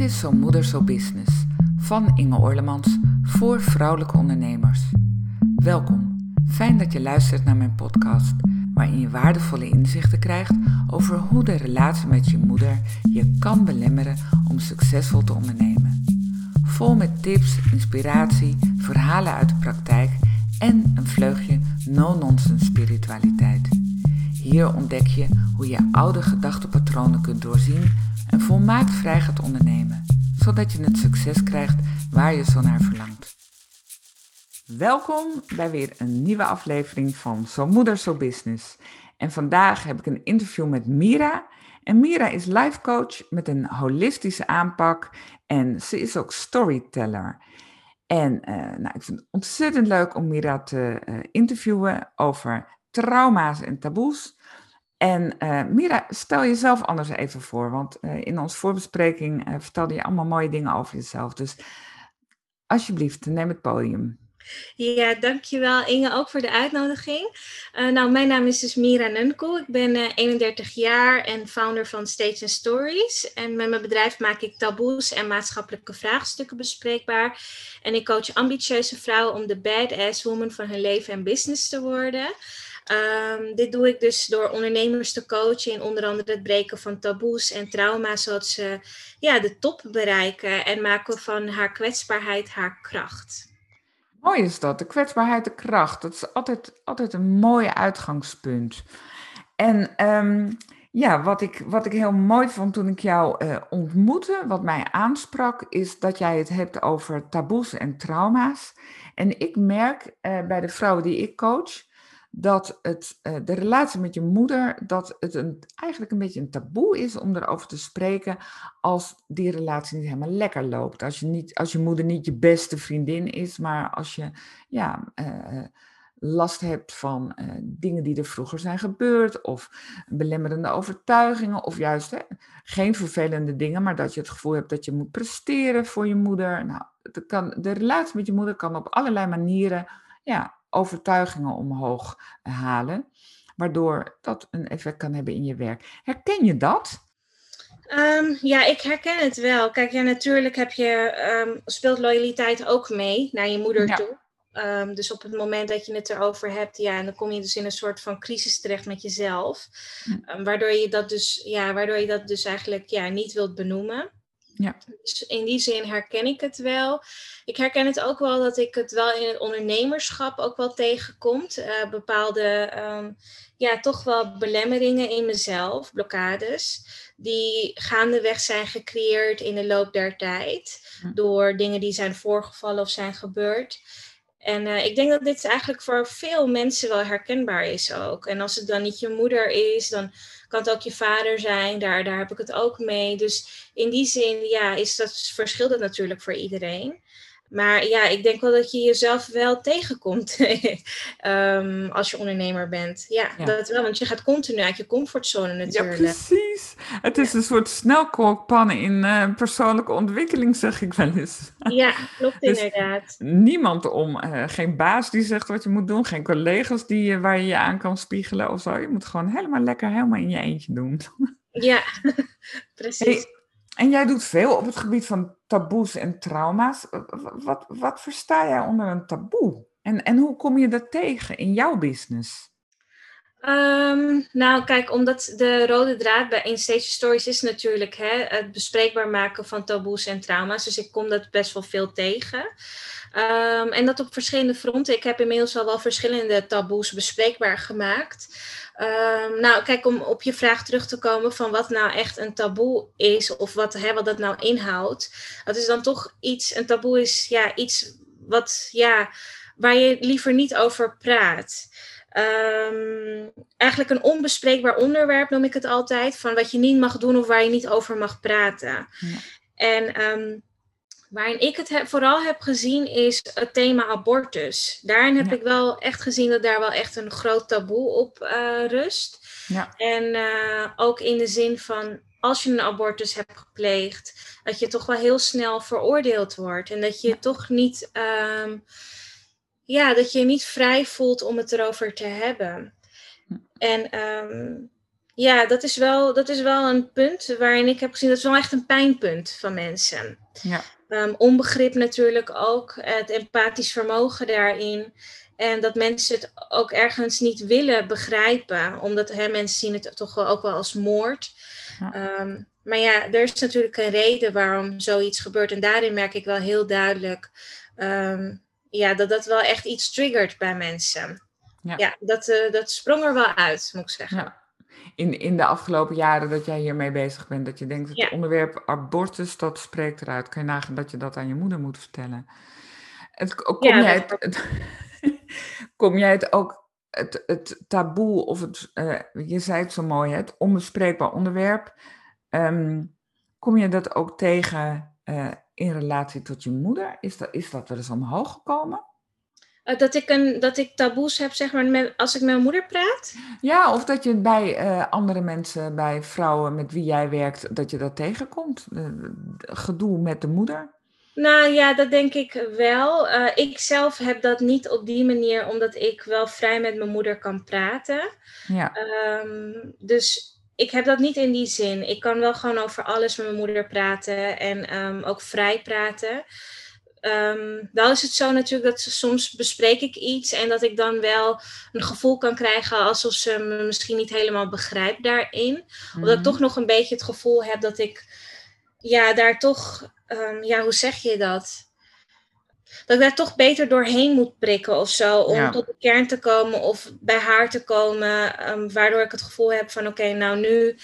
Dit is Zo Moeder Zo Business van Inge Orlemans voor vrouwelijke ondernemers. Welkom, fijn dat je luistert naar mijn podcast, waarin je waardevolle inzichten krijgt over hoe de relatie met je moeder je kan belemmeren om succesvol te ondernemen. Vol met tips, inspiratie, verhalen uit de praktijk en een vleugje no-nonsense spiritualiteit. Hier ontdek je hoe je oude gedachtepatronen kunt doorzien en volmaakt vrij gaat ondernemen, zodat je het succes krijgt waar je zo naar verlangt. Welkom bij weer een nieuwe aflevering van Zo Moeder, Zo Business. En vandaag heb ik een interview met Mira. En Mira is life coach met een holistische aanpak en ze is ook storyteller. En uh, nou, ik vind het ontzettend leuk om Mira te uh, interviewen over trauma's en taboes. En uh, Mira, stel jezelf anders even voor, want uh, in onze voorbespreking uh, vertelde je allemaal mooie dingen over jezelf. Dus alsjeblieft, neem het podium. Ja, dankjewel Inge ook voor de uitnodiging. nou, mijn naam is dus Mira Nunko. Ik ben 31 jaar en founder van Stage Stories. En met mijn bedrijf maak ik taboes en maatschappelijke vraagstukken bespreekbaar. En ik coach ambitieuze vrouwen om de badass woman van hun leven en business te worden. Um, dit doe ik dus door ondernemers te coachen in onder andere het breken van taboes en trauma's, zodat ze ja, de top bereiken en maken van haar kwetsbaarheid haar kracht. Mooi is dat, de kwetsbaarheid de kracht. Dat is altijd, altijd een mooi uitgangspunt. En um, ja, wat ik, wat ik heel mooi vond toen ik jou uh, ontmoette, wat mij aansprak, is dat jij het hebt over taboes en trauma's. En ik merk uh, bij de vrouwen die ik coach, dat het, uh, de relatie met je moeder, dat het een, eigenlijk een beetje een taboe is om erover te spreken als die relatie niet helemaal lekker loopt. Als je, niet, als je moeder niet je beste vriendin is, maar als je ja, uh, last hebt van uh, dingen die er vroeger zijn gebeurd, of belemmerende overtuigingen, of juist hè, geen vervelende dingen, maar dat je het gevoel hebt dat je moet presteren voor je moeder. Nou, kan, de relatie met je moeder kan op allerlei manieren ja, overtuigingen omhoog halen, waardoor dat een effect kan hebben in je werk. Herken je dat? Um, ja, ik herken het wel. Kijk, ja, natuurlijk heb je, um, speelt loyaliteit ook mee naar je moeder ja. toe. Um, dus op het moment dat je het erover hebt, ja, dan kom je dus in een soort van crisis terecht met jezelf. Hm. waardoor je dat dus, ja, waardoor je dat dus eigenlijk ja, niet wilt benoemen. Ja. Dus in die zin herken ik het wel. Ik herken het ook wel dat ik het wel in het ondernemerschap ook wel tegenkomt. Uh, bepaalde, um, ja, toch wel belemmeringen in mezelf, blokkades, die gaandeweg zijn gecreëerd in de loop der tijd. Door dingen die zijn voorgevallen of zijn gebeurd. En uh, ik denk dat dit eigenlijk voor veel mensen wel herkenbaar is ook. En als het dan niet je moeder is, dan kan het ook je vader zijn. Daar, daar heb ik het ook mee. Dus in die zin, ja, is dat, verschilt het natuurlijk voor iedereen. Maar ja, ik denk wel dat je jezelf wel tegenkomt um, als je ondernemer bent. Ja, ja, dat wel, want je gaat continu uit je comfortzone natuurlijk. Ja, precies. Het is een soort snelkookpannen in uh, persoonlijke ontwikkeling, zeg ik wel eens. Ja, klopt dus inderdaad. Niemand om, uh, geen baas die zegt wat je moet doen, geen collega's die, uh, waar je je aan kan spiegelen of zo. Je moet gewoon helemaal lekker helemaal in je eentje doen. Ja, precies. Hey, en jij doet veel op het gebied van taboes en trauma's. Wat, wat versta jij onder een taboe? En, en hoe kom je dat tegen in jouw business? Um, nou, kijk, omdat de rode draad bij In Stage Stories is natuurlijk hè, het bespreekbaar maken van taboes en trauma's. Dus ik kom dat best wel veel tegen. Um, en dat op verschillende fronten. Ik heb inmiddels al wel verschillende taboes bespreekbaar gemaakt. Um, nou, kijk, om op je vraag terug te komen van wat nou echt een taboe is, of wat, hè, wat dat nou inhoudt. Dat is dan toch iets, een taboe is ja, iets wat, ja, waar je liever niet over praat. Um, eigenlijk een onbespreekbaar onderwerp noem ik het altijd, van wat je niet mag doen of waar je niet over mag praten. Ja. En um, Waarin ik het heb, vooral heb gezien is het thema abortus. Daarin heb ja. ik wel echt gezien dat daar wel echt een groot taboe op uh, rust. Ja. En uh, ook in de zin van als je een abortus hebt gepleegd, dat je toch wel heel snel veroordeeld wordt. En dat je ja. toch niet, um, ja, dat je niet vrij voelt om het erover te hebben. En um, ja, dat is, wel, dat is wel een punt waarin ik heb gezien, dat is wel echt een pijnpunt van mensen. Ja. Um, onbegrip natuurlijk ook, het empathisch vermogen daarin. En dat mensen het ook ergens niet willen begrijpen, omdat hè, mensen zien het toch wel ook wel als moord. Ja. Ehm, maar ja, er is natuurlijk een reden waarom zoiets gebeurt. En daarin merk ik wel heel duidelijk ehm, ja, dat dat wel echt iets triggert bij mensen. Ja, ja dat, uh, dat sprong er wel uit, moet ik zeggen. Ja. In, in de afgelopen jaren dat jij hiermee bezig bent, dat je denkt, het ja. onderwerp abortus, dat spreekt eruit. Kan je nagaan dat je dat aan je moeder moet vertellen? Het, kom, jij het, kom jij het ook, het, het taboe, of het, uh, je zei het zo mooi, het onbespreekbaar onderwerp, um, kom je dat ook tegen uh, in relatie tot je moeder? Is dat, is dat wel eens omhoog gekomen? Uh, dat, ik een, dat ik taboes heb, zeg maar, met, als ik met mijn moeder praat? Ja, of dat je bij uh, andere mensen, bij vrouwen met wie jij werkt, dat je dat tegenkomt. gedoe met de moeder. Nou ja, dat denk ik wel. Ik zelf heb dat niet op die manier, omdat ik wel vrij met mijn moeder kan praten. Ja. Um, dus ik heb dat niet in die zin. Ik kan wel gewoon over alles met mijn moeder praten en um, ook vrij praten. Um, wel is het zo natuurlijk dat soms bespreek ik iets en dat ik dan wel een gevoel kan krijgen alsof ze me misschien niet helemaal begrijpt daarin. Mm -hmm. Of dat ik toch nog een beetje het gevoel heb dat ik ja, daar toch, um, ja, hoe zeg je dat? Dat ik daar toch beter doorheen moet prikken of zo. Om ja. tot de kern te komen of bij haar te komen. Um, waardoor ik het gevoel heb van oké, okay, nou nu,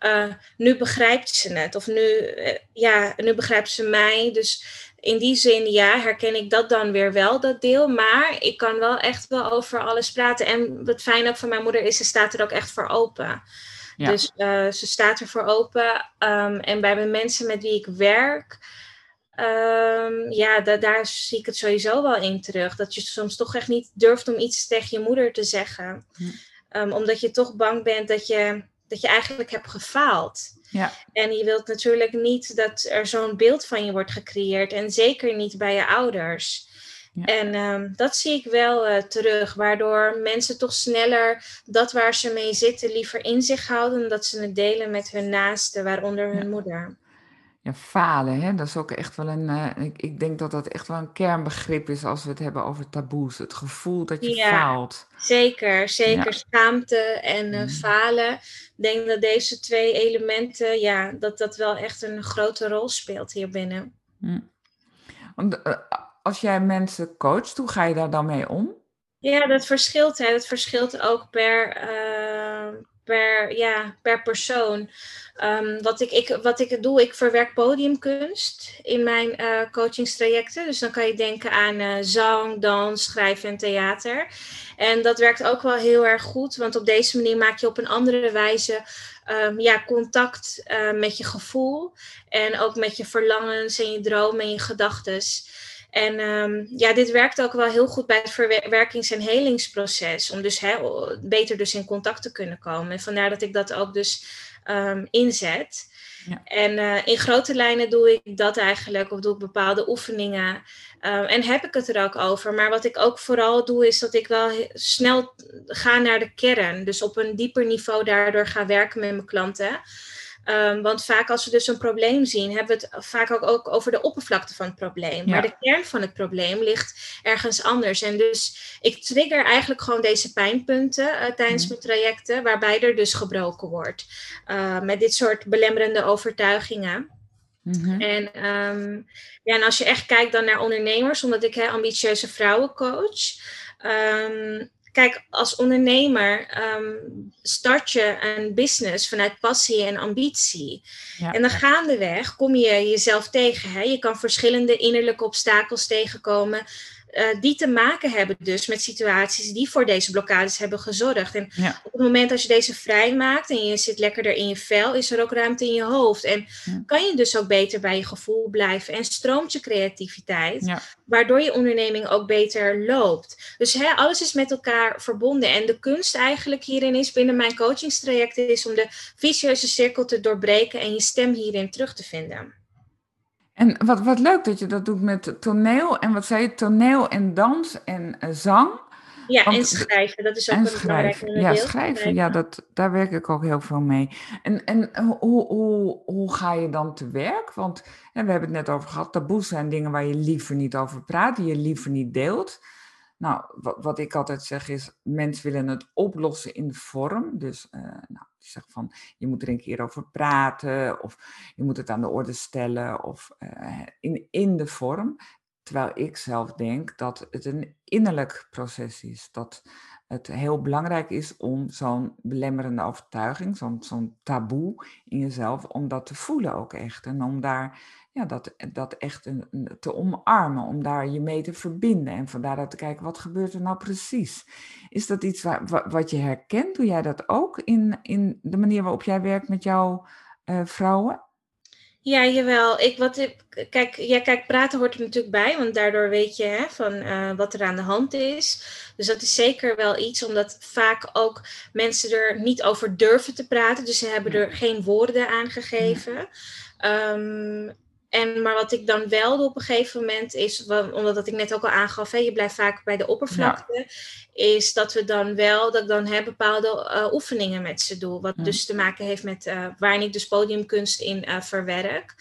uh, nu begrijpt ze het. Of nu, uh, ja, nu begrijpt ze mij. Dus in die zin, ja, herken ik dat dan weer wel, dat deel. Maar ik kan wel echt wel over alles praten. En het fijne ook van mijn moeder is, ze staat er ook echt voor open. Ja. Dus uh, ze staat er voor open. Um, en bij de mensen met wie ik werk, um, ja, da daar zie ik het sowieso wel in terug. Dat je soms toch echt niet durft om iets tegen je moeder te zeggen. Ja. Um, omdat je toch bang bent dat je, dat je eigenlijk hebt gefaald. Ja. En je wilt natuurlijk niet dat er zo'n beeld van je wordt gecreëerd. En zeker niet bij je ouders. Ja. En um, dat zie ik wel uh, terug, waardoor mensen toch sneller dat waar ze mee zitten liever in zich houden, dat ze het delen met hun naasten, waaronder hun ja. moeder. Ja, falen, hè? dat is ook echt wel een. Uh, ik, ik, denk dat dat echt wel een kernbegrip is als we het hebben over taboes. Het gevoel dat je ja, faalt. Zeker, zeker. Schaamte en uh, mm. falen. Ik denk dat deze twee elementen, ja, dat dat wel echt een grote rol speelt hier binnen. Mm. Want, als jij mensen coacht, hoe ga je daar dan mee om? Ja, dat verschilt. Hè. Dat verschilt ook per, per, ja, per persoon. Um, wat, ik, ik, wat ik doe, ik verwerk podiumkunst in mijn uh, coachingstrajecten. Dus dan kan je denken aan uh, zang, dans, schrijven en theater. En dat werkt ook wel heel erg goed, want op deze manier maak je op een andere wijze um, ja, contact uh, met je gevoel. En ook met je verlangens en je dromen en je gedachten. En um, ja, dit werkt ook wel heel goed bij het verwerkings- en helingsproces. Om dus beter dus in contact te kunnen komen. En vandaar dat ik dat ook dus um, inzet. Ja. En uh, in grote lijnen doe ik dat eigenlijk, of doe ik bepaalde oefeningen. Um, en heb ik het er ook over. Maar wat ik ook vooral doe, is dat ik wel snel ga naar de kern. Dus op een dieper niveau daardoor ga werken met mijn klanten. Um, want vaak als we dus een probleem zien, hebben we het vaak ook, ook over de oppervlakte van het probleem. Ja. Maar de kern van het probleem ligt ergens anders. En dus ik trigger eigenlijk gewoon deze pijnpunten uh, tijdens mm. mijn trajecten, waarbij er dus gebroken wordt. Uh, met dit soort belemmerende overtuigingen. Mm-hmm. En, um, ja, en als je echt kijkt dan naar ondernemers, omdat ik hè, ambitieuze vrouwen coach. Um, Kijk, als ondernemer um, start je een business vanuit passie en ambitie. Ja. En dan gaandeweg kom je jezelf tegen. Hè? Je kan verschillende innerlijke obstakels tegenkomen. Uh, die te maken hebben dus met situaties die voor deze blokkades hebben gezorgd. En ja. op het moment dat je deze vrijmaakt en je zit lekkerder in je vel, is er ook ruimte in je hoofd. En ja. kan je dus ook beter bij je gevoel blijven en stroomt je creativiteit, ja. waardoor je onderneming ook beter loopt. Dus hè, alles is met elkaar verbonden. En de kunst eigenlijk hierin is, binnen mijn coachingstrajecten, is om de vicieuze cirkel te doorbreken en je stem hierin terug te vinden. En wat, wat leuk dat je dat doet met toneel. En wat zei je? Toneel en dans en uh, zang. Ja, en schrijven, dat is ook een belangrijk onderdeel. Ja, schrijven, ja, dat, daar werk ik ook heel veel mee. En, en hoe, hoe, hoe ga je dan te werk? Want hè, we hebben het net over gehad, taboes zijn dingen waar je liever niet over praat, die je liever niet deelt. Nou, wat, wat ik altijd zeg is, mensen willen het oplossen in de vorm. Dus uh, nou, die zegt van, je moet er een keer over praten, of je moet het aan de orde stellen, of uh, in, in de vorm. Terwijl ik zelf denk dat het een innerlijk proces is. Dat het heel belangrijk is om zo'n belemmerende overtuiging, zo'n zo'n taboe in jezelf, om dat te voelen ook echt. En om daar ja, dat, dat echt een, te omarmen, om daar je mee te verbinden en van daaruit te kijken, wat gebeurt er nou precies? Is dat iets waar, wat je herkent? Doe jij dat ook in, in de manier waarop jij werkt met jouw uh, vrouwen? Ja, jawel. Ik, wat ik, kijk, ja, kijk, praten hoort er natuurlijk bij, want daardoor weet je hè, van uh, wat er aan de hand is. Dus dat is zeker wel iets, omdat vaak ook mensen er niet over durven te praten. Dus ze hebben er geen woorden aan gegeven. Um, en, maar wat ik dan wel doe op een gegeven moment is, omdat ik net ook al aangaf, hè, je blijft vaak bij de oppervlakte, is dat we dan wel, dat ik dan heb bepaalde uh, oefeningen met ze doe. Wat dus te maken heeft met uh, waar ik dus podiumkunst in uh, verwerk.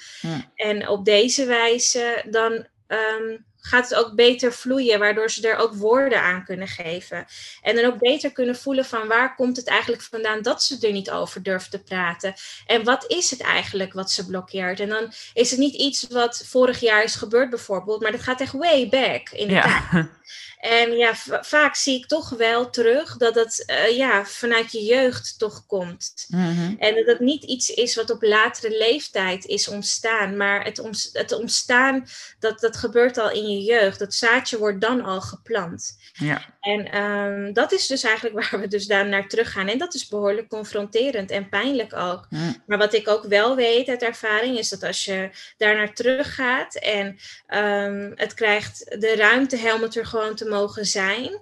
En op deze wijze dan um, gaat het ook beter vloeien, waardoor ze er ook woorden aan kunnen geven. En dan ook beter kunnen voelen van waar komt het eigenlijk vandaan dat ze er niet over durft te praten. En wat is het eigenlijk wat ze blokkeert? En dan is het niet iets wat vorig jaar is gebeurd bijvoorbeeld, maar dat gaat echt way back in de ja. tijd. En ja, vaak zie ik toch wel terug dat het uh, ja, vanuit je jeugd toch komt. Mhm. En dat het niet iets is wat op latere leeftijd is ontstaan. Maar het, om, het ontstaan, dat, dat gebeurt al in je jeugd. Dat zaadje wordt dan al geplant. Ja. En um, dat is dus eigenlijk waar we dus daar naar terug gaan. En dat is behoorlijk confronterend en pijnlijk ook. Maar wat ik ook wel weet uit ervaring is dat als je daar naar terug gaat en um, het krijgt de ruimte helemaal er gewoon te mogen zijn.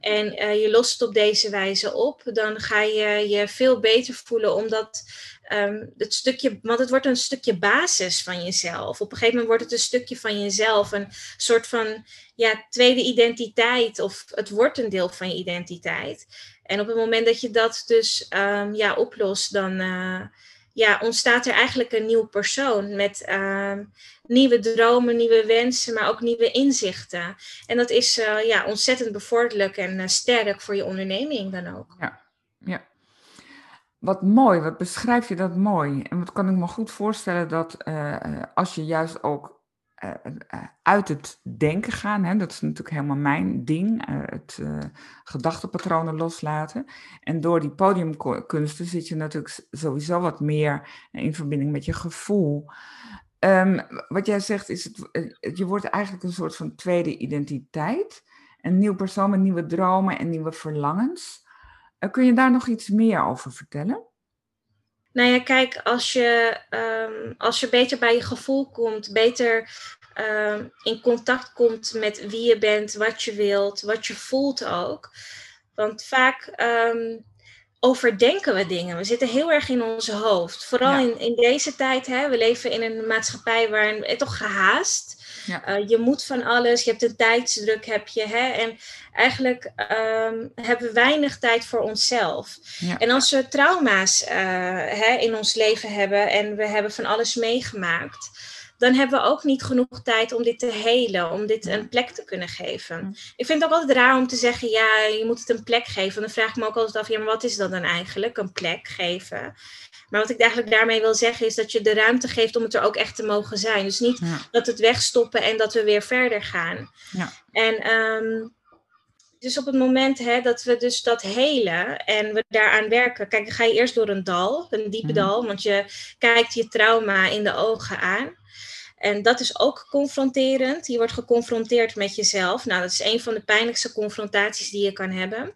En uh, je lost het op deze wijze op, dan ga je je veel beter voelen omdat um, het stukje, want het wordt een stukje basis van jezelf. Op een gegeven moment wordt het een stukje van jezelf, een soort van ja, tweede identiteit, of het wordt een deel van je identiteit. En op het moment dat je dat dus um, ja, oplost, dan uh, ja, ontstaat er eigenlijk een nieuw persoon met uh, nieuwe dromen, nieuwe wensen, maar ook nieuwe inzichten. En dat is uh, ja, ontzettend bevorderlijk en uh, sterk voor je onderneming dan ook. Ja, ja. Wat mooi, wat beschrijf je dat mooi. En wat kan ik me goed voorstellen dat uh, als je juist ook uit het denken gaan, hè, dat is natuurlijk helemaal mijn ding, het gedachtepatronen loslaten. En door die podiumkunsten zit je natuurlijk sowieso wat meer in verbinding met je gevoel. Um, wat jij zegt is, het, je wordt eigenlijk een soort van tweede identiteit. Een nieuw persoon met nieuwe dromen en nieuwe verlangens. Eh, kun je daar nog iets meer over vertellen? Nou ja, kijk, als je, um, als je beter bij je gevoel komt, beter um, in contact komt met wie je bent, wat je wilt, wat je voelt ook. Want vaak um, overdenken we dingen. We zitten heel erg in ons hoofd. Vooral in, in deze tijd, hè, we leven in een maatschappij waarin het toch gehaast ja. Uh, je moet van alles, je hebt een tijdsdruk, heb je. Hè? En eigenlijk um, hebben we weinig tijd voor onszelf. Ja. En als we trauma's uh, hè, in ons leven hebben en we hebben van alles meegemaakt, dan hebben we ook niet genoeg tijd om dit te helen, om dit een plek te kunnen geven. Ik vind het ook altijd raar om te zeggen, ja, je moet het een plek geven. Dan vraag ik me ook altijd af, ja, maar wat is dat dan eigenlijk, een plek geven? Maar wat ik eigenlijk daarmee wil zeggen is dat je de ruimte geeft om het er ook echt te mogen zijn. Dus niet dat het wegstoppen en dat we weer verder gaan. Ja. En um, dus op het moment hè, dat we dus dat helen en we daaraan werken, kijk, dan ga je eerst door een dal, een diepe mhm. dal, want je kijkt je trauma in de ogen aan. En dat is ook confronterend. Je wordt geconfronteerd met jezelf. Nou, dat is een van de pijnlijkste confrontaties die je kan hebben.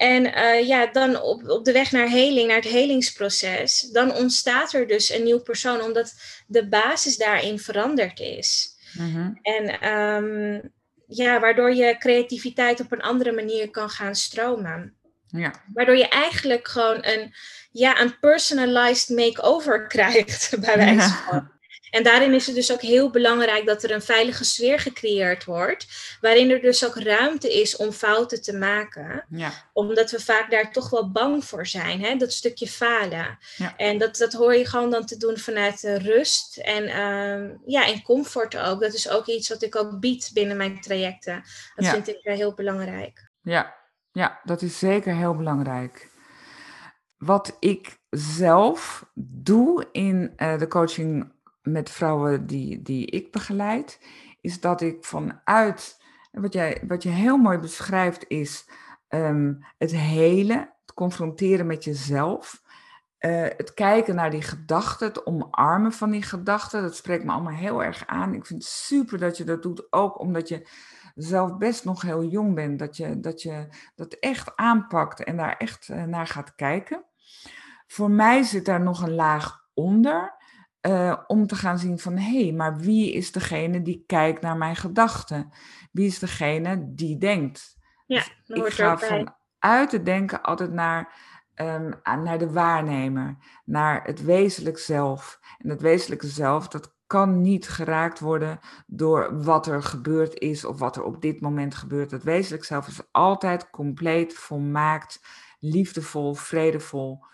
En uh, ja, dan op, op de weg naar heling, naar het helingsproces, dan ontstaat er dus een nieuw persoon, omdat de basis daarin veranderd is. Mm-hmm. En um, ja, waardoor je creativiteit op een andere manier kan gaan stromen. Ja. Waardoor je eigenlijk gewoon een, ja, een personalized makeover krijgt, bij wijze van. En daarin is het dus ook heel belangrijk dat er een veilige sfeer gecreëerd wordt, waarin er dus ook ruimte is om fouten te maken. Ja. Omdat we vaak daar toch wel bang voor zijn, hè? dat stukje falen. Ja. En dat, dat hoor je gewoon dan te doen vanuit de rust en, ehm, ja, en comfort ook. Dat is ook iets wat ik ook bied binnen mijn trajecten. Dat Ja. vind ik eh, heel belangrijk. Ja, ja, dat is zeker heel belangrijk. Wat ik zelf doe in eh, de coaching met vrouwen die, die ik begeleid, is dat ik vanuit, wat, jij, wat je heel mooi beschrijft, is ehm, het hele, het confronteren met jezelf. eh, het kijken naar die gedachten, het omarmen van die gedachten, dat spreekt me allemaal heel erg aan. Ik vind het super dat je dat doet, ook omdat je zelf best nog heel jong bent, dat je dat, je dat echt aanpakt en daar echt eh, naar gaat kijken. Voor mij zit daar nog een laag onder, eh, om te gaan zien van hé, hey, maar wie is degene die kijkt naar mijn gedachten? Wie is degene die denkt? Ja, Dus dat ik ga vanuit het denken altijd naar, ehm, naar de waarnemer, naar het wezenlijk zelf. En het wezenlijke zelf, dat kan niet geraakt worden door wat er gebeurd is of wat er op dit moment gebeurt. Het wezenlijk zelf is altijd compleet, volmaakt, liefdevol, vredevol.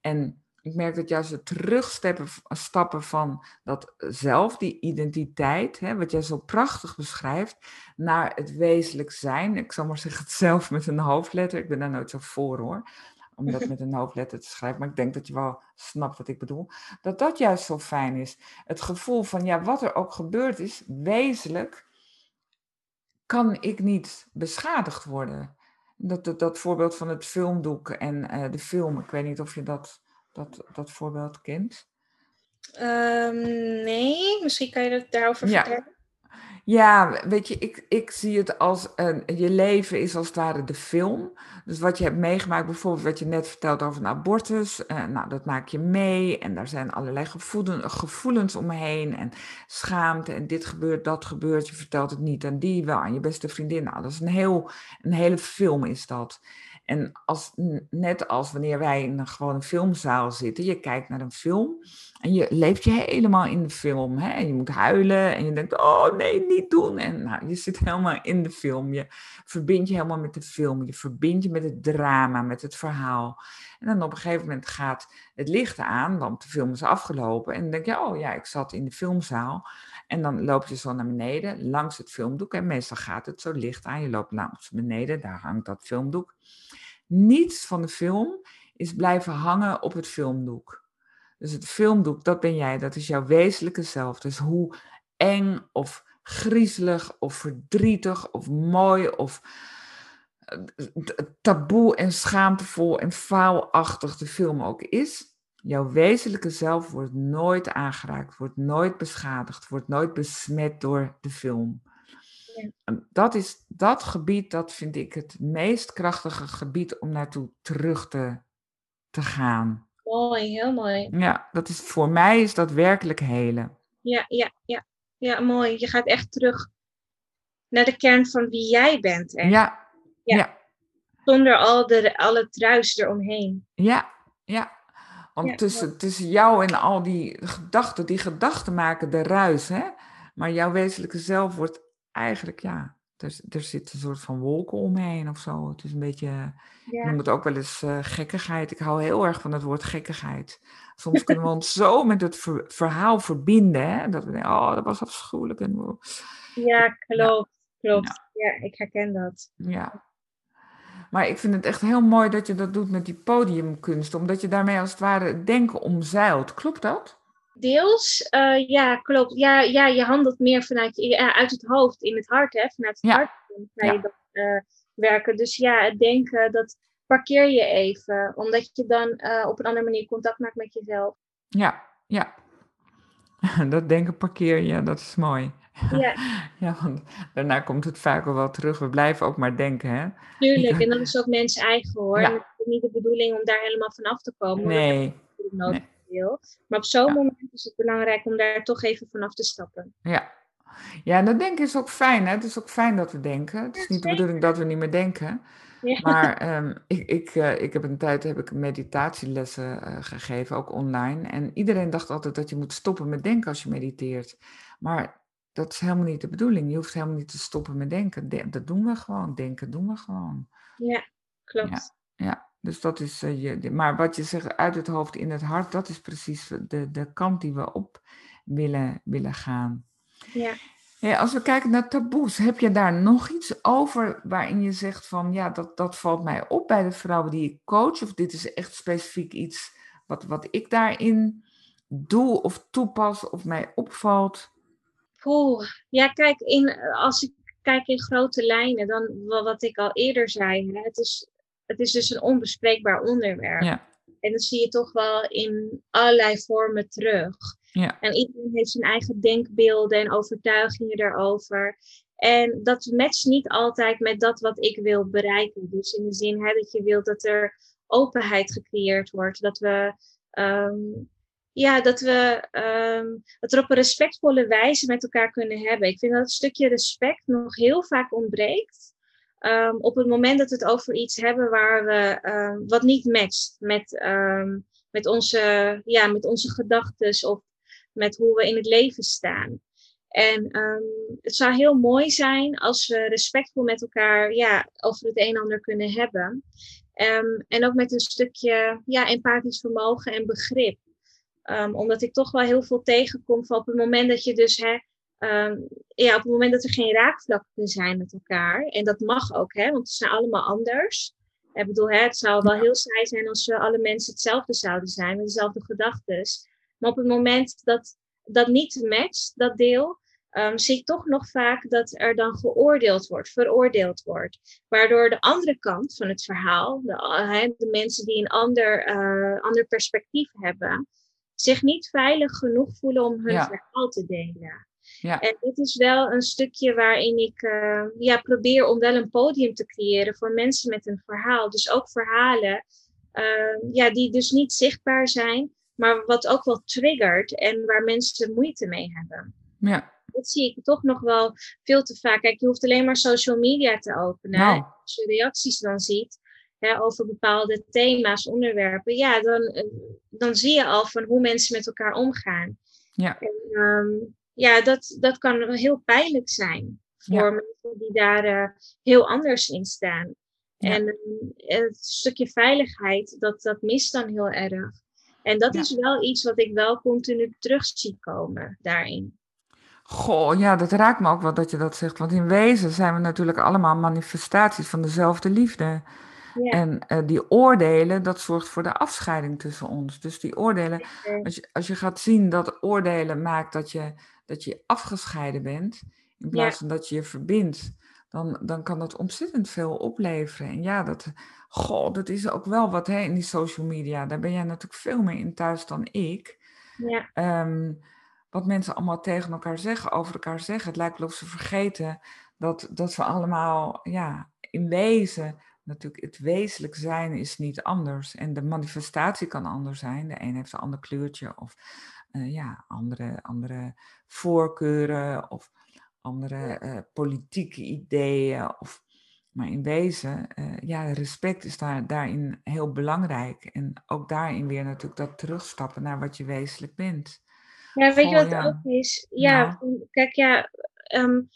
En ik merk dat juist het terugstappen stappen van dat zelf, die identiteit, hè, wat jij zo prachtig beschrijft, naar het wezenlijk zijn. Ik zal maar zeggen het zelf met een hoofdletter. Ik ben daar nooit zo voor hoor, om dat met een hoofdletter te schrijven. Maar ik denk dat je wel snapt wat ik bedoel. Dat dat juist zo fijn is. Het gevoel van, ja, wat er ook gebeurd is, wezenlijk kan ik niet beschadigd worden. Dat, dat, dat voorbeeld van het filmdoek en eh, de film, ik weet niet of je dat, dat, dat voorbeeld kent. Ehm, nee, misschien kan je dat daarover Ja. vertellen. Ja, weet je, ik, ik zie het als een, je leven is als het ware de film. Dus wat je hebt meegemaakt, bijvoorbeeld wat je net vertelt over een abortus, eh, nou, dat maak je mee en daar zijn allerlei gevoelen, gevoelens omheen en schaamte en dit gebeurt, dat gebeurt. Je vertelt het niet aan die, wel aan je beste vriendin. Nou, dat is een, heel, een hele film is dat. En als, net als wanneer wij in een gewone filmzaal zitten, je kijkt naar een film en je leeft je helemaal in de film. Hè? En je moet huilen en je denkt, oh nee, niet doen. En nou, je zit helemaal in de film. Je verbindt je helemaal met de film. Je verbindt je met het drama, met het verhaal. En dan op een gegeven moment gaat het licht aan, want de film is afgelopen. En dan denk je, oh ja, ik zat in de filmzaal. En dan loop je zo naar beneden, langs het filmdoek. En meestal gaat het zo licht aan. Je loopt langs beneden, daar hangt dat filmdoek. Niets van de film is blijven hangen op het filmdoek. Dus het filmdoek, dat ben jij, dat is jouw wezenlijke zelf. Dus hoe eng of griezelig of verdrietig of mooi of eh, taboe en schaamtevol en faalachtig de film ook is, jouw wezenlijke zelf wordt nooit aangeraakt, wordt nooit beschadigd, wordt nooit besmet door de film. Ja. Dat is dat gebied, dat vind ik het meest krachtige gebied om naartoe terug te, te gaan. Mooi, heel mooi. Ja, dat is, voor mij is dat werkelijk helen. Ja, ja, ja. Ja, mooi. Je gaat echt terug naar de kern van wie jij bent. Ja, Ja. ja, Zonder al, de, al het ruis eromheen. ja, ja. Want Ja, tussen, tussen jou en al die gedachten, die gedachten maken de ruis, hè? Maar jouw wezenlijke zelf wordt eigenlijk, ja, er, er zit een soort van wolken omheen of zo. Het is een beetje, ik Ja, noem het ook wel eens eh, gekkigheid. Ik hou heel erg van het woord gekkigheid. Soms kunnen we ons zo met het ver- verhaal verbinden, hè? Dat we denken, oh, dat was afschuwelijk. En, ja klopt. Klopt. Ja. ik herken dat. Ja. Maar ik vind het echt heel mooi dat je dat doet met die podiumkunst, omdat je daarmee als het ware het denken omzeilt. Klopt dat? Deels, eh, ja, klopt. Ja, ja, je handelt meer vanuit je- ja, uit het hoofd, in het hart, hè? Vanuit het Ja. hart ga je Ja. eh, werken. Dus ja, het denken, dat parkeer je even, omdat je dan eh, op een andere manier contact maakt met jezelf. Ja, ja. Dat denken parkeer je, dat is mooi. Ja, Ja, want daarna komt het vaak wel wel terug. We blijven ook maar denken, hè? tuurlijk. En dat is ook mens eigen hoor. Ja. Het is niet de bedoeling om daar helemaal van af te komen. Nee, nodig wil. Maar op zo'n Ja. moment is het belangrijk om daar toch even vanaf te stappen. ja. Ja, dat denken is ook fijn, hè? Het is ook fijn dat we denken. Het is niet de bedoeling dat we niet meer denken. Maar ehm, ik, ik, uh, ik heb een tijd heb ik meditatielessen uh, gegeven, ook online. En iedereen dacht altijd dat je moet stoppen met denken als je mediteert. Maar dat is helemaal niet de bedoeling. Je hoeft helemaal niet te stoppen met denken. dat doen we gewoon. Denken doen we gewoon. Ja, klopt. Ja, ja. Dus dat is uh, je. Maar wat je zegt, uit het hoofd in het hart, dat is precies de, de kant die we op willen, willen gaan. Ja. Ja, als we kijken naar taboes, heb je daar nog iets over waarin je zegt van ja, dat, dat valt mij op bij de vrouwen die ik coach, of dit is echt specifiek iets wat, wat ik daarin doe of toepas of mij opvalt? Oeh, ja, kijk, in, als ik kijk in grote lijnen, dan wat ik al eerder zei, hè, het, is, het is dus een onbespreekbaar onderwerp. Ja. En dat zie je toch wel in allerlei vormen terug. Ja. En iedereen heeft zijn eigen denkbeelden en overtuigingen daarover. En dat matcht niet altijd met dat wat ik wil bereiken. Dus in de zin hè, dat je wilt dat er openheid gecreëerd wordt. Dat we, um, ja, dat we um, het er op een respectvolle wijze met elkaar kunnen hebben. Ik vind dat het stukje respect nog heel vaak ontbreekt. Um, op het moment dat we het over iets hebben waar we, wat niet matcht met, met onze, ja, met onze gedachten of met hoe we in het leven staan. En het zou heel mooi zijn als we respectvol met elkaar ja, over het een en ander kunnen hebben. En ook met een stukje ja, empathisch vermogen en begrip. Omdat ik toch wel heel veel tegenkom van op het moment dat je dus, hè, ja, op het moment dat er geen raakvlakken zijn met elkaar. En dat mag ook, hè, want we zijn allemaal anders. Ik bedoel, hè, het zou wel heel saai zijn als we alle mensen hetzelfde zouden zijn, met dezelfde gedachten. Maar op het moment dat dat niet matcht, dat deel, um, zie ik toch nog vaak dat er dan geoordeeld wordt, veroordeeld wordt. Waardoor de andere kant van het verhaal, de, uh, de mensen die een ander, uh, ander perspectief hebben, zich niet veilig genoeg voelen om hun verhaal te delen. Ja. En dit is wel een stukje waarin ik uh, ja, probeer om wel een podium te creëren voor mensen met een verhaal. Dus ook verhalen ja, die dus niet zichtbaar zijn, maar wat ook wel triggert en waar mensen moeite mee hebben. Ja. Dat zie ik toch nog wel veel te vaak. Kijk, je hoeft alleen maar social media te openen. Nou. Als je reacties dan ziet hè, over bepaalde thema's, onderwerpen, ja, dan, eh, dan zie je al van hoe mensen met elkaar omgaan. Ja. En, um, ja, dat, dat kan heel pijnlijk zijn voor mensen die daar uh, heel anders in staan. Ja. En uh, het stukje veiligheid, dat, dat mist dan heel erg. En dat is wel iets wat ik wel continu terug zie komen daarin. Goh, ja, dat raakt me ook wel dat je dat zegt. Want in wezen zijn we natuurlijk allemaal manifestaties van dezelfde liefde. Ja. En uh, die oordelen, dat zorgt voor de afscheiding tussen ons. Dus die oordelen, als je, als je gaat zien dat oordelen maakt dat je, dat je afgescheiden bent, in plaats ja. van dat je je verbindt, dan, dan kan dat ontzettend veel opleveren. En ja, dat, goh, dat is ook wel wat hè, in die social media. Daar ben jij natuurlijk veel meer in thuis dan ik. Ja. Um, wat mensen allemaal tegen elkaar zeggen, over elkaar zeggen. Het lijkt wel of ze vergeten dat, dat we allemaal, ja, in wezen, natuurlijk het wezenlijk zijn is niet anders. En de manifestatie kan anders zijn. De een heeft een ander kleurtje of uh, ja, andere, andere voorkeuren of andere uh, politieke ideeën. Of, maar in wezen, uh, ja, respect is daar, daarin heel belangrijk. En ook daarin weer natuurlijk dat terugstappen naar wat je wezenlijk bent. Ja, weet je wat het ook is? Ja, nou. kijk, ja, um,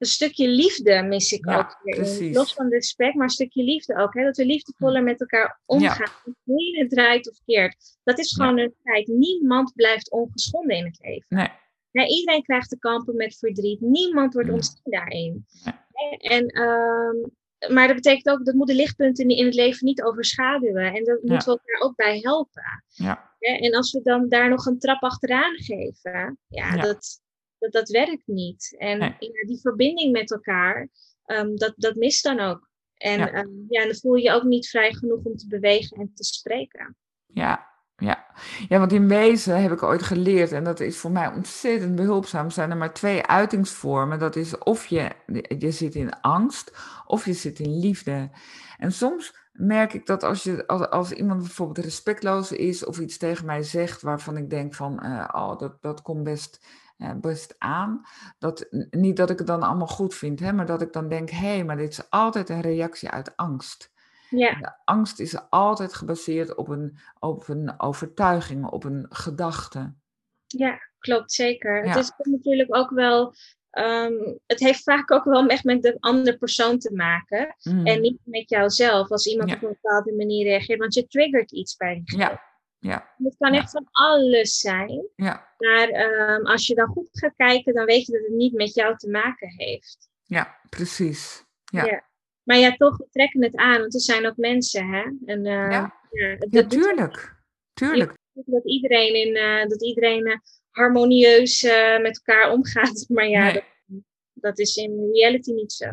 een stukje liefde mis ik ja, ook. Precies. Los van respect, maar een stukje liefde ook. Hè? Dat we liefdevoller met elkaar omgaan. Ja. Hoe het draait of keert. Dat is gewoon ja. een feit. Niemand blijft ongeschonden in het leven. Nee. Nee, iedereen krijgt te kampen met verdriet. Niemand wordt ontzien daarin. Nee. En, um, maar dat betekent ook, dat moeten lichtpunten in het leven niet overschaduwen. En dat moeten we elkaar ook bij helpen. Ja. En als we dan daar nog een trap achteraan geven, ja. Dat, dat, dat werkt niet. En nee. ja, die verbinding met elkaar, um, dat, dat mist dan ook. En ja. Um, ja, dan voel je je ook niet vrij genoeg om te bewegen en te spreken. Ja, ja. ja, want in wezen heb ik ooit geleerd, en dat is voor mij ontzettend behulpzaam, zijn er maar twee uitingsvormen. Dat is of je, je zit in angst, of je zit in liefde. En soms merk ik dat als, je, als, als iemand bijvoorbeeld respectloos is of iets tegen mij zegt waarvan ik denk van, uh, oh, dat, dat komt best, uh, best aan. Dat, niet dat ik het dan allemaal goed vind, hè, maar dat ik dan denk, hé, hey, maar dit is altijd een reactie uit angst. Ja. De angst is altijd gebaseerd op een, op een overtuiging, op een gedachte. Ja, klopt zeker. Het is natuurlijk ook wel Um, het heeft vaak ook wel echt met de andere persoon te maken. Mm. En niet met jouzelf, als iemand op een bepaalde manier reageert. Want je triggert iets bij diegene. Ja. Ja. Het kan echt van alles zijn. Ja. Maar um, als je dan goed gaat kijken, dan weet je dat het niet met jou te maken heeft. Ja, precies. Ja. ja. Maar ja, toch, we trekken het aan, want er zijn ook mensen, hè? En, uh, ja. ja, ja tuurlijk. Tuurlijk. Dat iedereen, in, uh, dat iedereen uh, harmonieus met elkaar omgaat. Maar ja, nee. dat, dat, is in reality niet zo.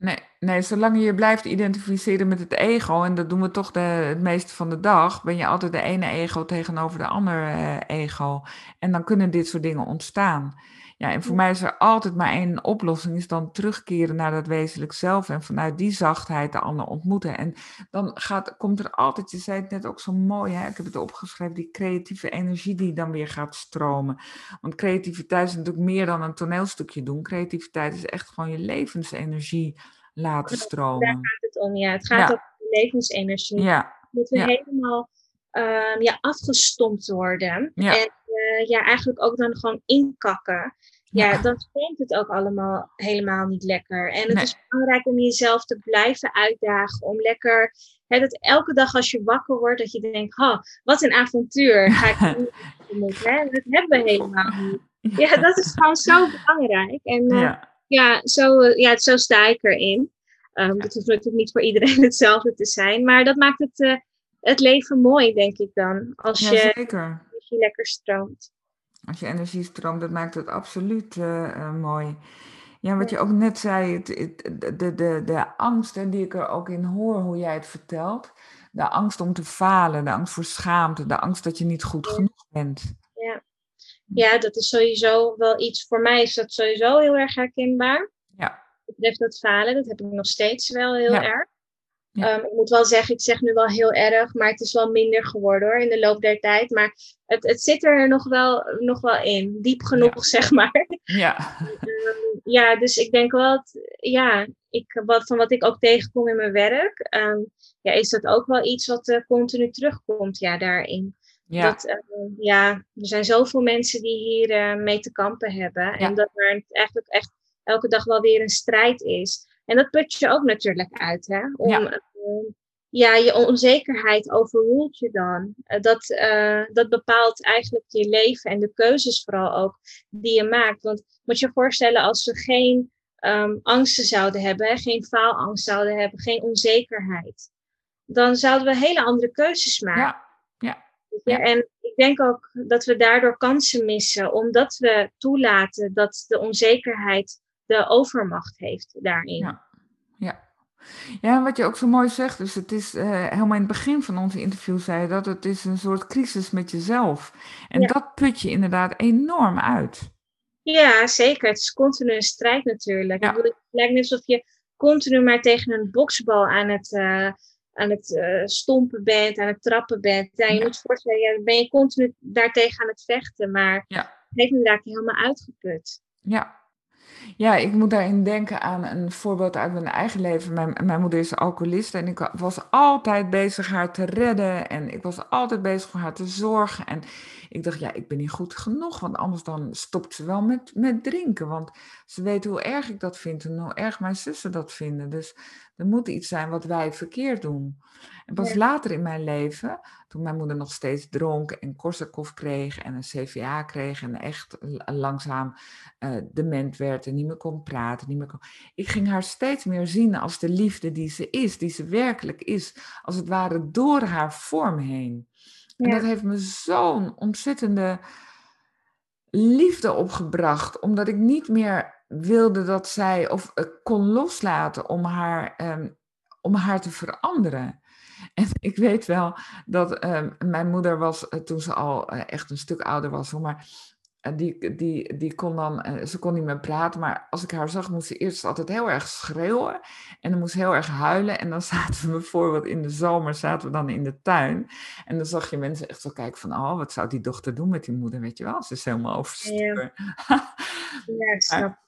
Nee, nee, zolang je je blijft identificeren met het ego, en dat doen we toch de, het meeste van de dag, ben je altijd de ene ego tegenover de andere uh, ego. En dan kunnen dit soort dingen ontstaan. Ja, en voor mij is er altijd maar één oplossing, is dan terugkeren naar dat wezenlijk zelf en vanuit die zachtheid de ander ontmoeten. En dan gaat, komt er altijd, je zei het net ook zo mooi, hè? ik heb het opgeschreven, die creatieve energie die dan weer gaat stromen. Want creativiteit is natuurlijk meer dan een toneelstukje doen. Creativiteit is echt gewoon je levensenergie laten stromen. Daar gaat het om, ja. Het gaat om levensenergie. Ja. Moeten we helemaal um, ja, afgestompt worden. Ja. En uh, ja, eigenlijk ook dan gewoon inkakken ja, dan het ook allemaal helemaal niet lekker. En het is belangrijk om jezelf te blijven uitdagen. Om lekker, hè, dat elke dag als je wakker wordt, dat je denkt, oh, wat een avontuur. Ga ik hè? Dat hebben we helemaal niet. Ja, dat is gewoon zo belangrijk. En uh, ja. Ja, zo, ja, zo sta ik erin. Um, het hoeft natuurlijk niet voor iedereen hetzelfde te zijn. Maar dat maakt het, uh, het leven mooi, denk ik dan. Als je, zeker. als je lekker stroomt. Als je energie stroomt, dat maakt het absoluut uh, mooi. Ja, wat je ook net zei, het, de, de, de, de angst die ik er ook in hoor, hoe jij het vertelt. De angst om te falen, de angst voor schaamte, de angst dat je niet goed genoeg bent. Ja. ja, dat is sowieso wel iets, voor mij is dat sowieso heel erg herkenbaar. Ja. Betreft dat falen, dat heb ik nog steeds wel heel erg. Ehm, ik moet wel zeggen, ik zeg nu wel heel erg, maar het is wel minder geworden hoor in de loop der tijd. Maar het, het zit er nog wel, nog wel in, diep genoeg zeg maar. Ja. Um, ja, dus ik denk wel, dat, ja, ik, wat, van wat ik ook tegenkom in mijn werk, um, ja, is dat ook wel iets wat uh, continu terugkomt ja, daarin. Ja. Dat, uh, ja, er zijn zoveel mensen die hier uh, mee te kampen hebben. Ja. En dat er eigenlijk echt elke dag wel weer een strijd is. En dat put je ook natuurlijk uit, hè? Om, ja. Uh, ja, je onzekerheid overroelt je dan. Uh, dat, uh, dat bepaalt eigenlijk je leven en de keuzes vooral ook die je maakt. Want moet je je voorstellen als we geen um, angsten zouden hebben, hè, geen faalangst zouden hebben, geen onzekerheid, dan zouden we hele andere keuzes maken. Ja. Ja. Ja, en ik denk ook dat we daardoor kansen missen, omdat we toelaten dat de onzekerheid de overmacht heeft daarin. Ja, ja. Ja, wat je ook zo mooi zegt, dus het is uh, helemaal in het begin van onze interview zei je dat het is een soort crisis met jezelf. En dat put je inderdaad enorm uit. Ja, zeker. Het is continu een strijd natuurlijk. Ja. Het lijkt net alsof je continu maar tegen een boksbal aan het, uh, aan het uh, stompen bent, aan het trappen bent. Ja, je ja. moet je voorstellen, ja, dan ben je continu daartegen aan het vechten, maar het heeft daar helemaal uitgeput. Ja, ja, ik moet daarin denken aan een voorbeeld uit mijn eigen leven. Mijn, mijn moeder is alcoholist en ik was altijd bezig haar te redden. En ik was altijd bezig voor haar te zorgen. En ik dacht, ja, ik ben niet goed genoeg, want anders dan stopt ze wel met, met drinken. Want ze weet hoe erg ik dat vind en hoe erg mijn zussen dat vinden. Dus er moet iets zijn wat wij verkeerd doen. En pas later in mijn leven, toen mijn moeder nog steeds dronk en Korsakoff kreeg en een CVA kreeg en echt langzaam uh, dement werd en niet meer kon praten, niet meer kon... Ik ging haar steeds meer zien als de liefde die ze is, die ze werkelijk is, als het ware door haar vorm heen. En dat heeft me zo'n ontzettende liefde opgebracht, omdat ik niet meer wilde dat zij of uh, kon loslaten om haar, um, om haar te veranderen. En ik weet wel dat um, mijn moeder was, uh, toen ze al uh, echt een stuk ouder was, maar En die, die, die kon dan, eh, ze kon niet meer praten, maar als ik haar zag, moest ze eerst altijd heel erg schreeuwen. En dan moest ze heel erg huilen. En dan zaten we bijvoorbeeld in de zomer, zaten we dan in de tuin. En dan zag je mensen echt zo kijken van, oh, wat zou die dochter doen met die moeder, weet je wel? Ze is helemaal overstuur. Ja, ja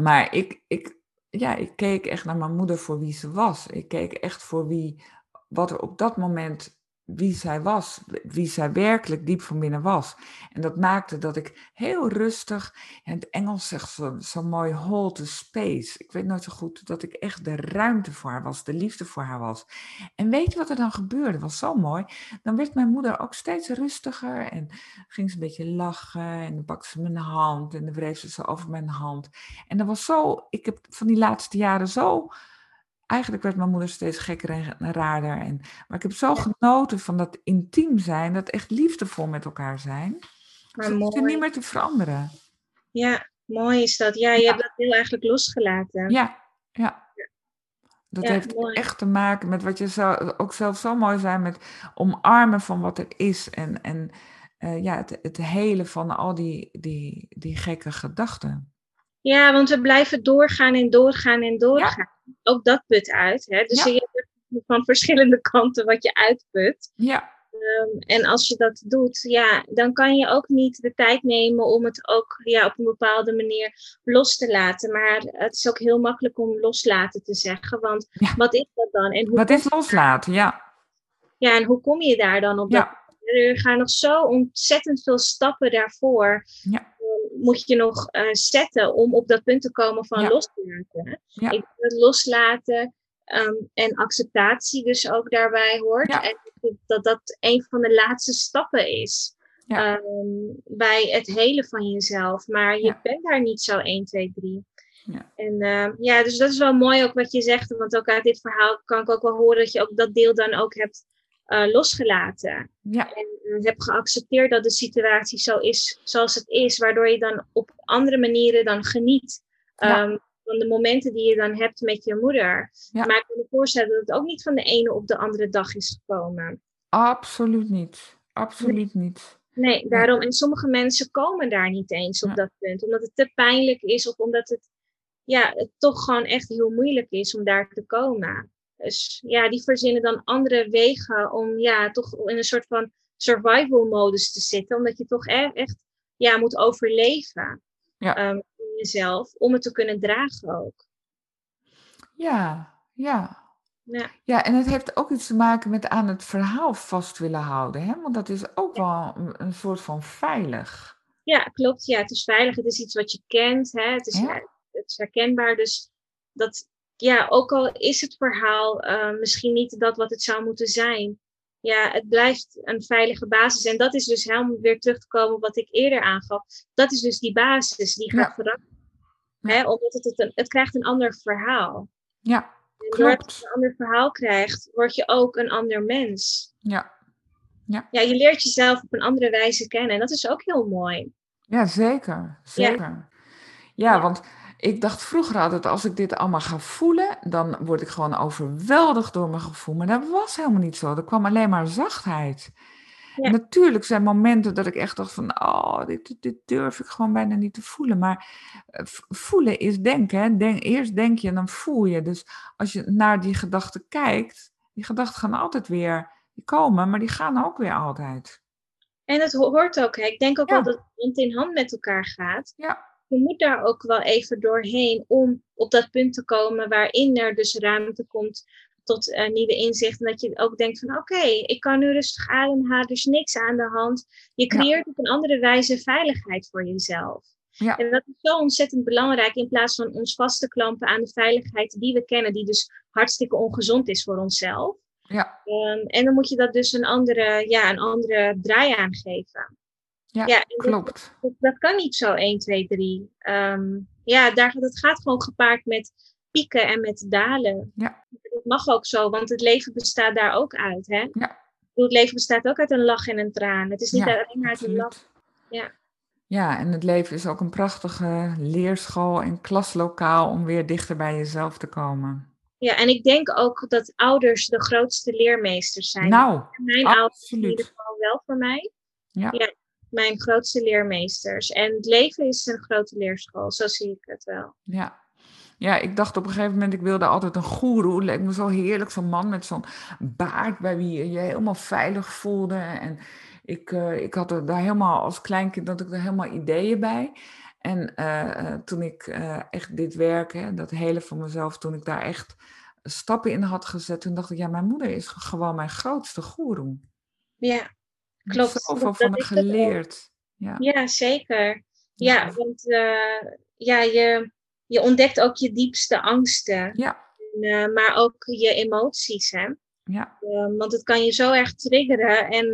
maar ik, ik, ja, ik keek echt naar mijn moeder voor wie ze was. Ik keek echt voor wie, wat er op dat moment wie zij was, wie zij werkelijk diep van binnen was. En dat maakte dat ik heel rustig, in het Engels zegt zo, zo mooi, hold the space. Ik weet nooit zo goed dat ik echt de ruimte voor haar was, de liefde voor haar was. En weet je wat er dan gebeurde? was zo mooi. Dan werd mijn moeder ook steeds rustiger en ging ze een beetje lachen en dan pakte ze mijn hand en dan wreef ze ze over mijn hand. En dat was zo, ik heb van die laatste jaren zo eigenlijk werd mijn moeder steeds gekker en raarder. En, maar ik heb zo genoten van dat intiem zijn, dat echt liefdevol met elkaar zijn. Maar is niet meer te veranderen. Ja, mooi is dat. Ja, je hebt dat heel eigenlijk losgelaten. Ja, ja. Dat heeft echt te maken met wat je zo, ook zelf zo mooi zijn met omarmen van wat er is. En, en uh, ja, het, het hele van al die, die, die gekke gedachten. Ja, want we blijven doorgaan en doorgaan en doorgaan. Ook dat put uit. Hè? Dus je hebt van verschillende kanten wat je uitput. Ja. Um, en als je dat doet, ja, dan kan je ook niet de tijd nemen om het ook ja, op een bepaalde manier los te laten. Maar het is ook heel makkelijk om loslaten te zeggen. Want wat is dat dan? En hoe wat is loslaten, ja. Ja, en hoe kom je daar dan op? Ja. Er gaan nog zo ontzettend veel stappen daarvoor. Ja moet je nog uh, zetten om op dat punt te komen van loslaten. Ja. Ik het loslaten um, en acceptatie dus ook daarbij hoort. En dat dat een van de laatste stappen is. Um, bij het helen van jezelf. Maar je bent daar niet zo 1, 2, 3. Ja. En uh, ja, dus dat is wel mooi ook wat je zegt. Want ook uit dit verhaal kan ik ook wel horen dat je ook dat deel dan ook hebt uh, losgelaten. Ja. En uh, heb geaccepteerd dat de situatie zo is zoals het is, waardoor je dan op andere manieren dan geniet. Um, van de momenten die je dan hebt met je moeder. Ja. Maar ik kan me voorstellen dat het ook niet van de ene op de andere dag is gekomen. Absoluut niet. Absoluut nee. niet. Nee, daarom. En sommige mensen komen daar niet eens op dat punt. Omdat het te pijnlijk is of omdat het, ja, het toch gewoon echt heel moeilijk is om daar te komen. Dus ja, die verzinnen dan andere wegen om ja, toch in een soort van survival modus te zitten. Omdat je toch echt, echt ja, moet overleven ja. Um, in jezelf om het te kunnen dragen ook. Ja, ja. Ja. ja, en het heeft ook iets te maken met aan het verhaal vast willen houden. Hè? Want dat is ook wel een, een soort van veilig. Ja, klopt. Ja, het is veilig. Het is iets wat je kent. Hè? Het, is, ja. het is herkenbaar. Dus dat, ja, ook al is het verhaal uh, misschien niet dat wat het zou moeten zijn, ja, het blijft een veilige basis. En dat is dus helemaal weer terug te komen wat ik eerder aangaf. Dat is dus die basis die gaat ja. veranderen. Hè, omdat het, het, een, het krijgt een ander verhaal. Ja, en doordat het een ander verhaal krijgt, word je ook een ander mens. Ja. Ja. ja, je leert jezelf op een andere wijze kennen. En dat is ook heel mooi. Ja, zeker. Zeker. Ja, ja want ik dacht vroeger altijd, als ik dit allemaal ga voelen, dan word ik gewoon overweldigd door mijn gevoel. Maar dat was helemaal niet zo. Er kwam alleen maar zachtheid. Ja. Natuurlijk zijn momenten dat ik echt dacht van, oh, dit, dit durf ik gewoon bijna niet te voelen. Maar eh, voelen is denken. Hè? Denk, eerst denk je en dan voel je. Dus als je naar die gedachten kijkt, die gedachten gaan altijd weer die komen, maar die gaan ook weer altijd. En het hoort ook. Hè? Ik denk ook ja. wel dat het hand in hand met elkaar gaat. Ja je moet daar ook wel even doorheen om op dat punt te komen waarin er dus ruimte komt tot uh, nieuwe inzichten. Dat je ook denkt van oké, okay, ik kan nu rustig ademhalen, is niks aan de hand. Je creëert ja. op een andere wijze veiligheid voor jezelf. Ja. En dat is zo ontzettend belangrijk in plaats van ons vast te klampen aan de veiligheid die we kennen, die dus hartstikke ongezond is voor onszelf. Ja. Um, en dan moet je dat dus een andere, ja, een andere draai aangeven. Ja, ja klopt. Dat, dat, kan niet zo 1, 2, 3. Um, ja, daar, dat gaat gewoon gepaard met pieken en met dalen. Ja. Dat mag ook zo, want het leven bestaat daar ook uit. Hè? Ja. Het leven bestaat ook uit een lach en een traan. Het is niet ja, alleen maar uit een lach. Ja. ja, en het leven is ook een prachtige leerschool en klaslokaal om weer dichter bij jezelf te komen. Ja, en ik denk ook dat ouders de grootste leermeesters zijn. Nou, Mijn absoluut. ouders in ieder geval wel voor mij. Ja. ja mijn grootste leermeesters. En het leven is een grote leerschool, zo zie ik het wel. Ja. Ja, ik dacht op een gegeven moment, ik wilde altijd een goeroe. Lijkt me zo heerlijk, zo'n man met zo'n baard bij wie je je helemaal veilig voelde. En ik, uh, ik had er daar helemaal als kleinkind dat ik er helemaal ideeën bij. En uh, toen ik uh, echt dit werk, hè, dat hele van mezelf, toen ik daar echt stappen in had gezet, toen dacht ik, ja, mijn moeder is gewoon mijn grootste goeroe. Ja, klopt. Zoveel van geleerd. Ja. ja, zeker. Ja, want uh, ja, je, je ontdekt ook je diepste angsten. Ja. En, uh, maar ook je emoties, hè. Ja. Uh, want het kan je zo erg triggeren en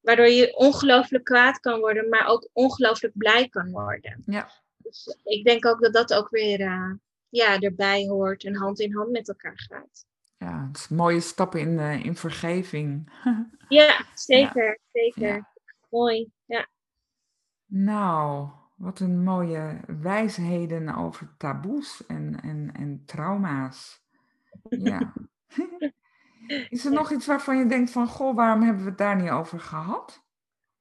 waardoor je ongelooflijk kwaad kan worden, maar ook ongelooflijk blij kan worden. Ja. Dus ik denk ook dat dat ook weer ja, erbij hoort en hand in hand met elkaar gaat. Ja, het is mooie stappen in, uh, in vergeving. ja, zeker, ja. zeker. Ja. Mooi, ja. Nou, wat een mooie wijsheden over taboes en, en, en trauma's. Ja. Is er nog iets waarvan je denkt van, goh, waarom hebben we het daar niet over gehad?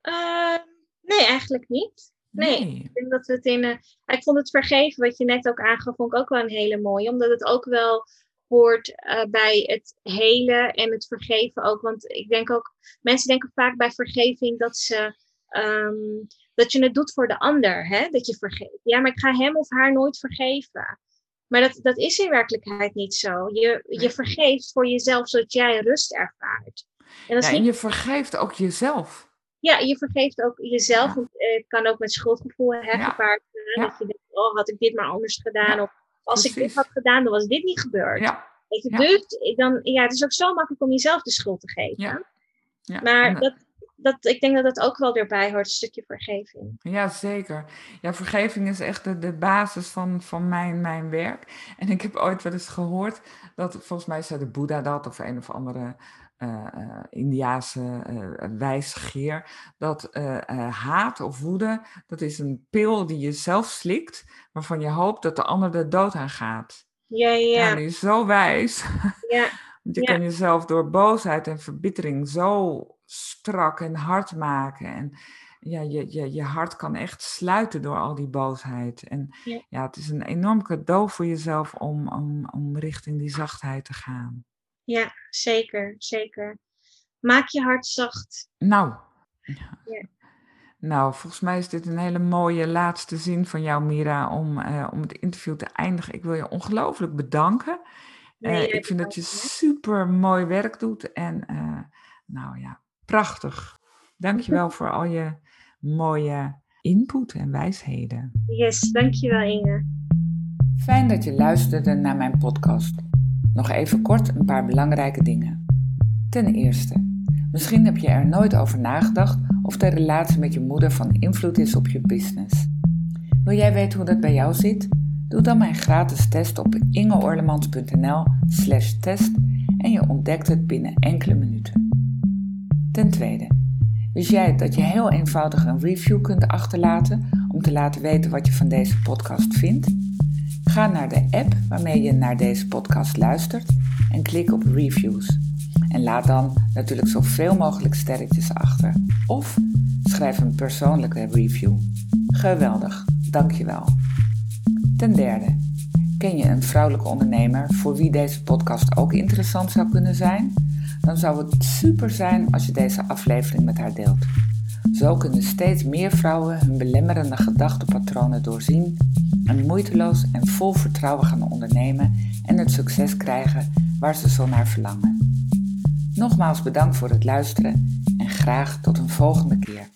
Uh, nee, eigenlijk niet. Nee, nee, ik denk dat we het in. Uh, ik vond het vergeven, wat je net ook aangaf, vond ik ook wel een hele mooie. Omdat het ook wel hoort uh, bij het hele en het vergeven ook. Want ik denk ook, mensen denken vaak bij vergeving dat ze. Um, dat je het doet voor de ander, hè? dat je vergeeft. Ja, maar ik ga hem of haar nooit vergeven. Maar dat, dat is in werkelijkheid niet zo. Je, je vergeeft voor jezelf, zodat jij rust ervaart. En, niet... je vergeeft ook jezelf ja, je vergeeft ook jezelf. Ja. Het kan ook met schuldgevoel hè, gepaard. Dat je denkt, oh, had ik dit maar anders gedaan. Of als ik dit had gedaan, dan was dit niet gebeurd. Weet je, Dus dan, ja, het is ook zo makkelijk om jezelf de schuld te geven. Maar dat, dat, ik denk dat dat ook wel erbij hoort, een stukje vergeving. Ja, zeker. Ja, vergeving is echt de, de basis van, van mijn, mijn werk. En ik heb ooit wel eens gehoord dat, volgens mij zei de Boeddha dat, of een of andere uh, Indiaanse uh, wijsgeer, dat haat of woede, dat is een pil die je zelf slikt, waarvan je hoopt dat de ander de dood aan gaat. Ja, ja. ja die is zo wijs. Ja. Want je kan jezelf door boosheid en verbittering zo strak en hard maken. En ja, je, je, je hart kan echt sluiten door al die boosheid. En ja, ja het is een enorm cadeau voor jezelf om, om, om richting die zachtheid te gaan. Ja, zeker, zeker. Maak je hart zacht. Nou. Ja. Nou, volgens mij is dit een hele mooie laatste zin van jou, Mira, om, uh, om het interview te eindigen. Ik wil je ongelooflijk bedanken. Nee, uh, ik vind dat je super mooi werk doet. En uh, nou ja, prachtig. Dankjewel voor al je mooie input en wijsheden. Yes, dankjewel Inge. Fijn dat je luisterde naar mijn podcast. Nog even kort een paar belangrijke dingen. Ten eerste, misschien heb je er nooit over nagedacht of de relatie met je moeder van invloed is op je business. Wil jij weten hoe dat bij jou zit? Doe dan mijn gratis test op ingeorlemans.nl/slash test en je ontdekt het binnen enkele minuten. Ten tweede, wist jij dat je heel eenvoudig een review kunt achterlaten om te laten weten wat je van deze podcast vindt? Ga naar de app waarmee je naar deze podcast luistert en klik op reviews. En laat dan natuurlijk zoveel mogelijk sterretjes achter. Of schrijf een persoonlijke review. Geweldig, dankjewel. Ten derde, ken je een vrouwelijke ondernemer voor wie deze podcast ook interessant zou kunnen zijn? Dan zou het super zijn als je deze aflevering met haar deelt. Zo kunnen steeds meer vrouwen hun belemmerende gedachtenpatronen doorzien en moeiteloos en vol vertrouwen gaan ondernemen en het succes krijgen waar ze zo naar verlangen. Nogmaals bedankt voor het luisteren en graag tot een volgende keer.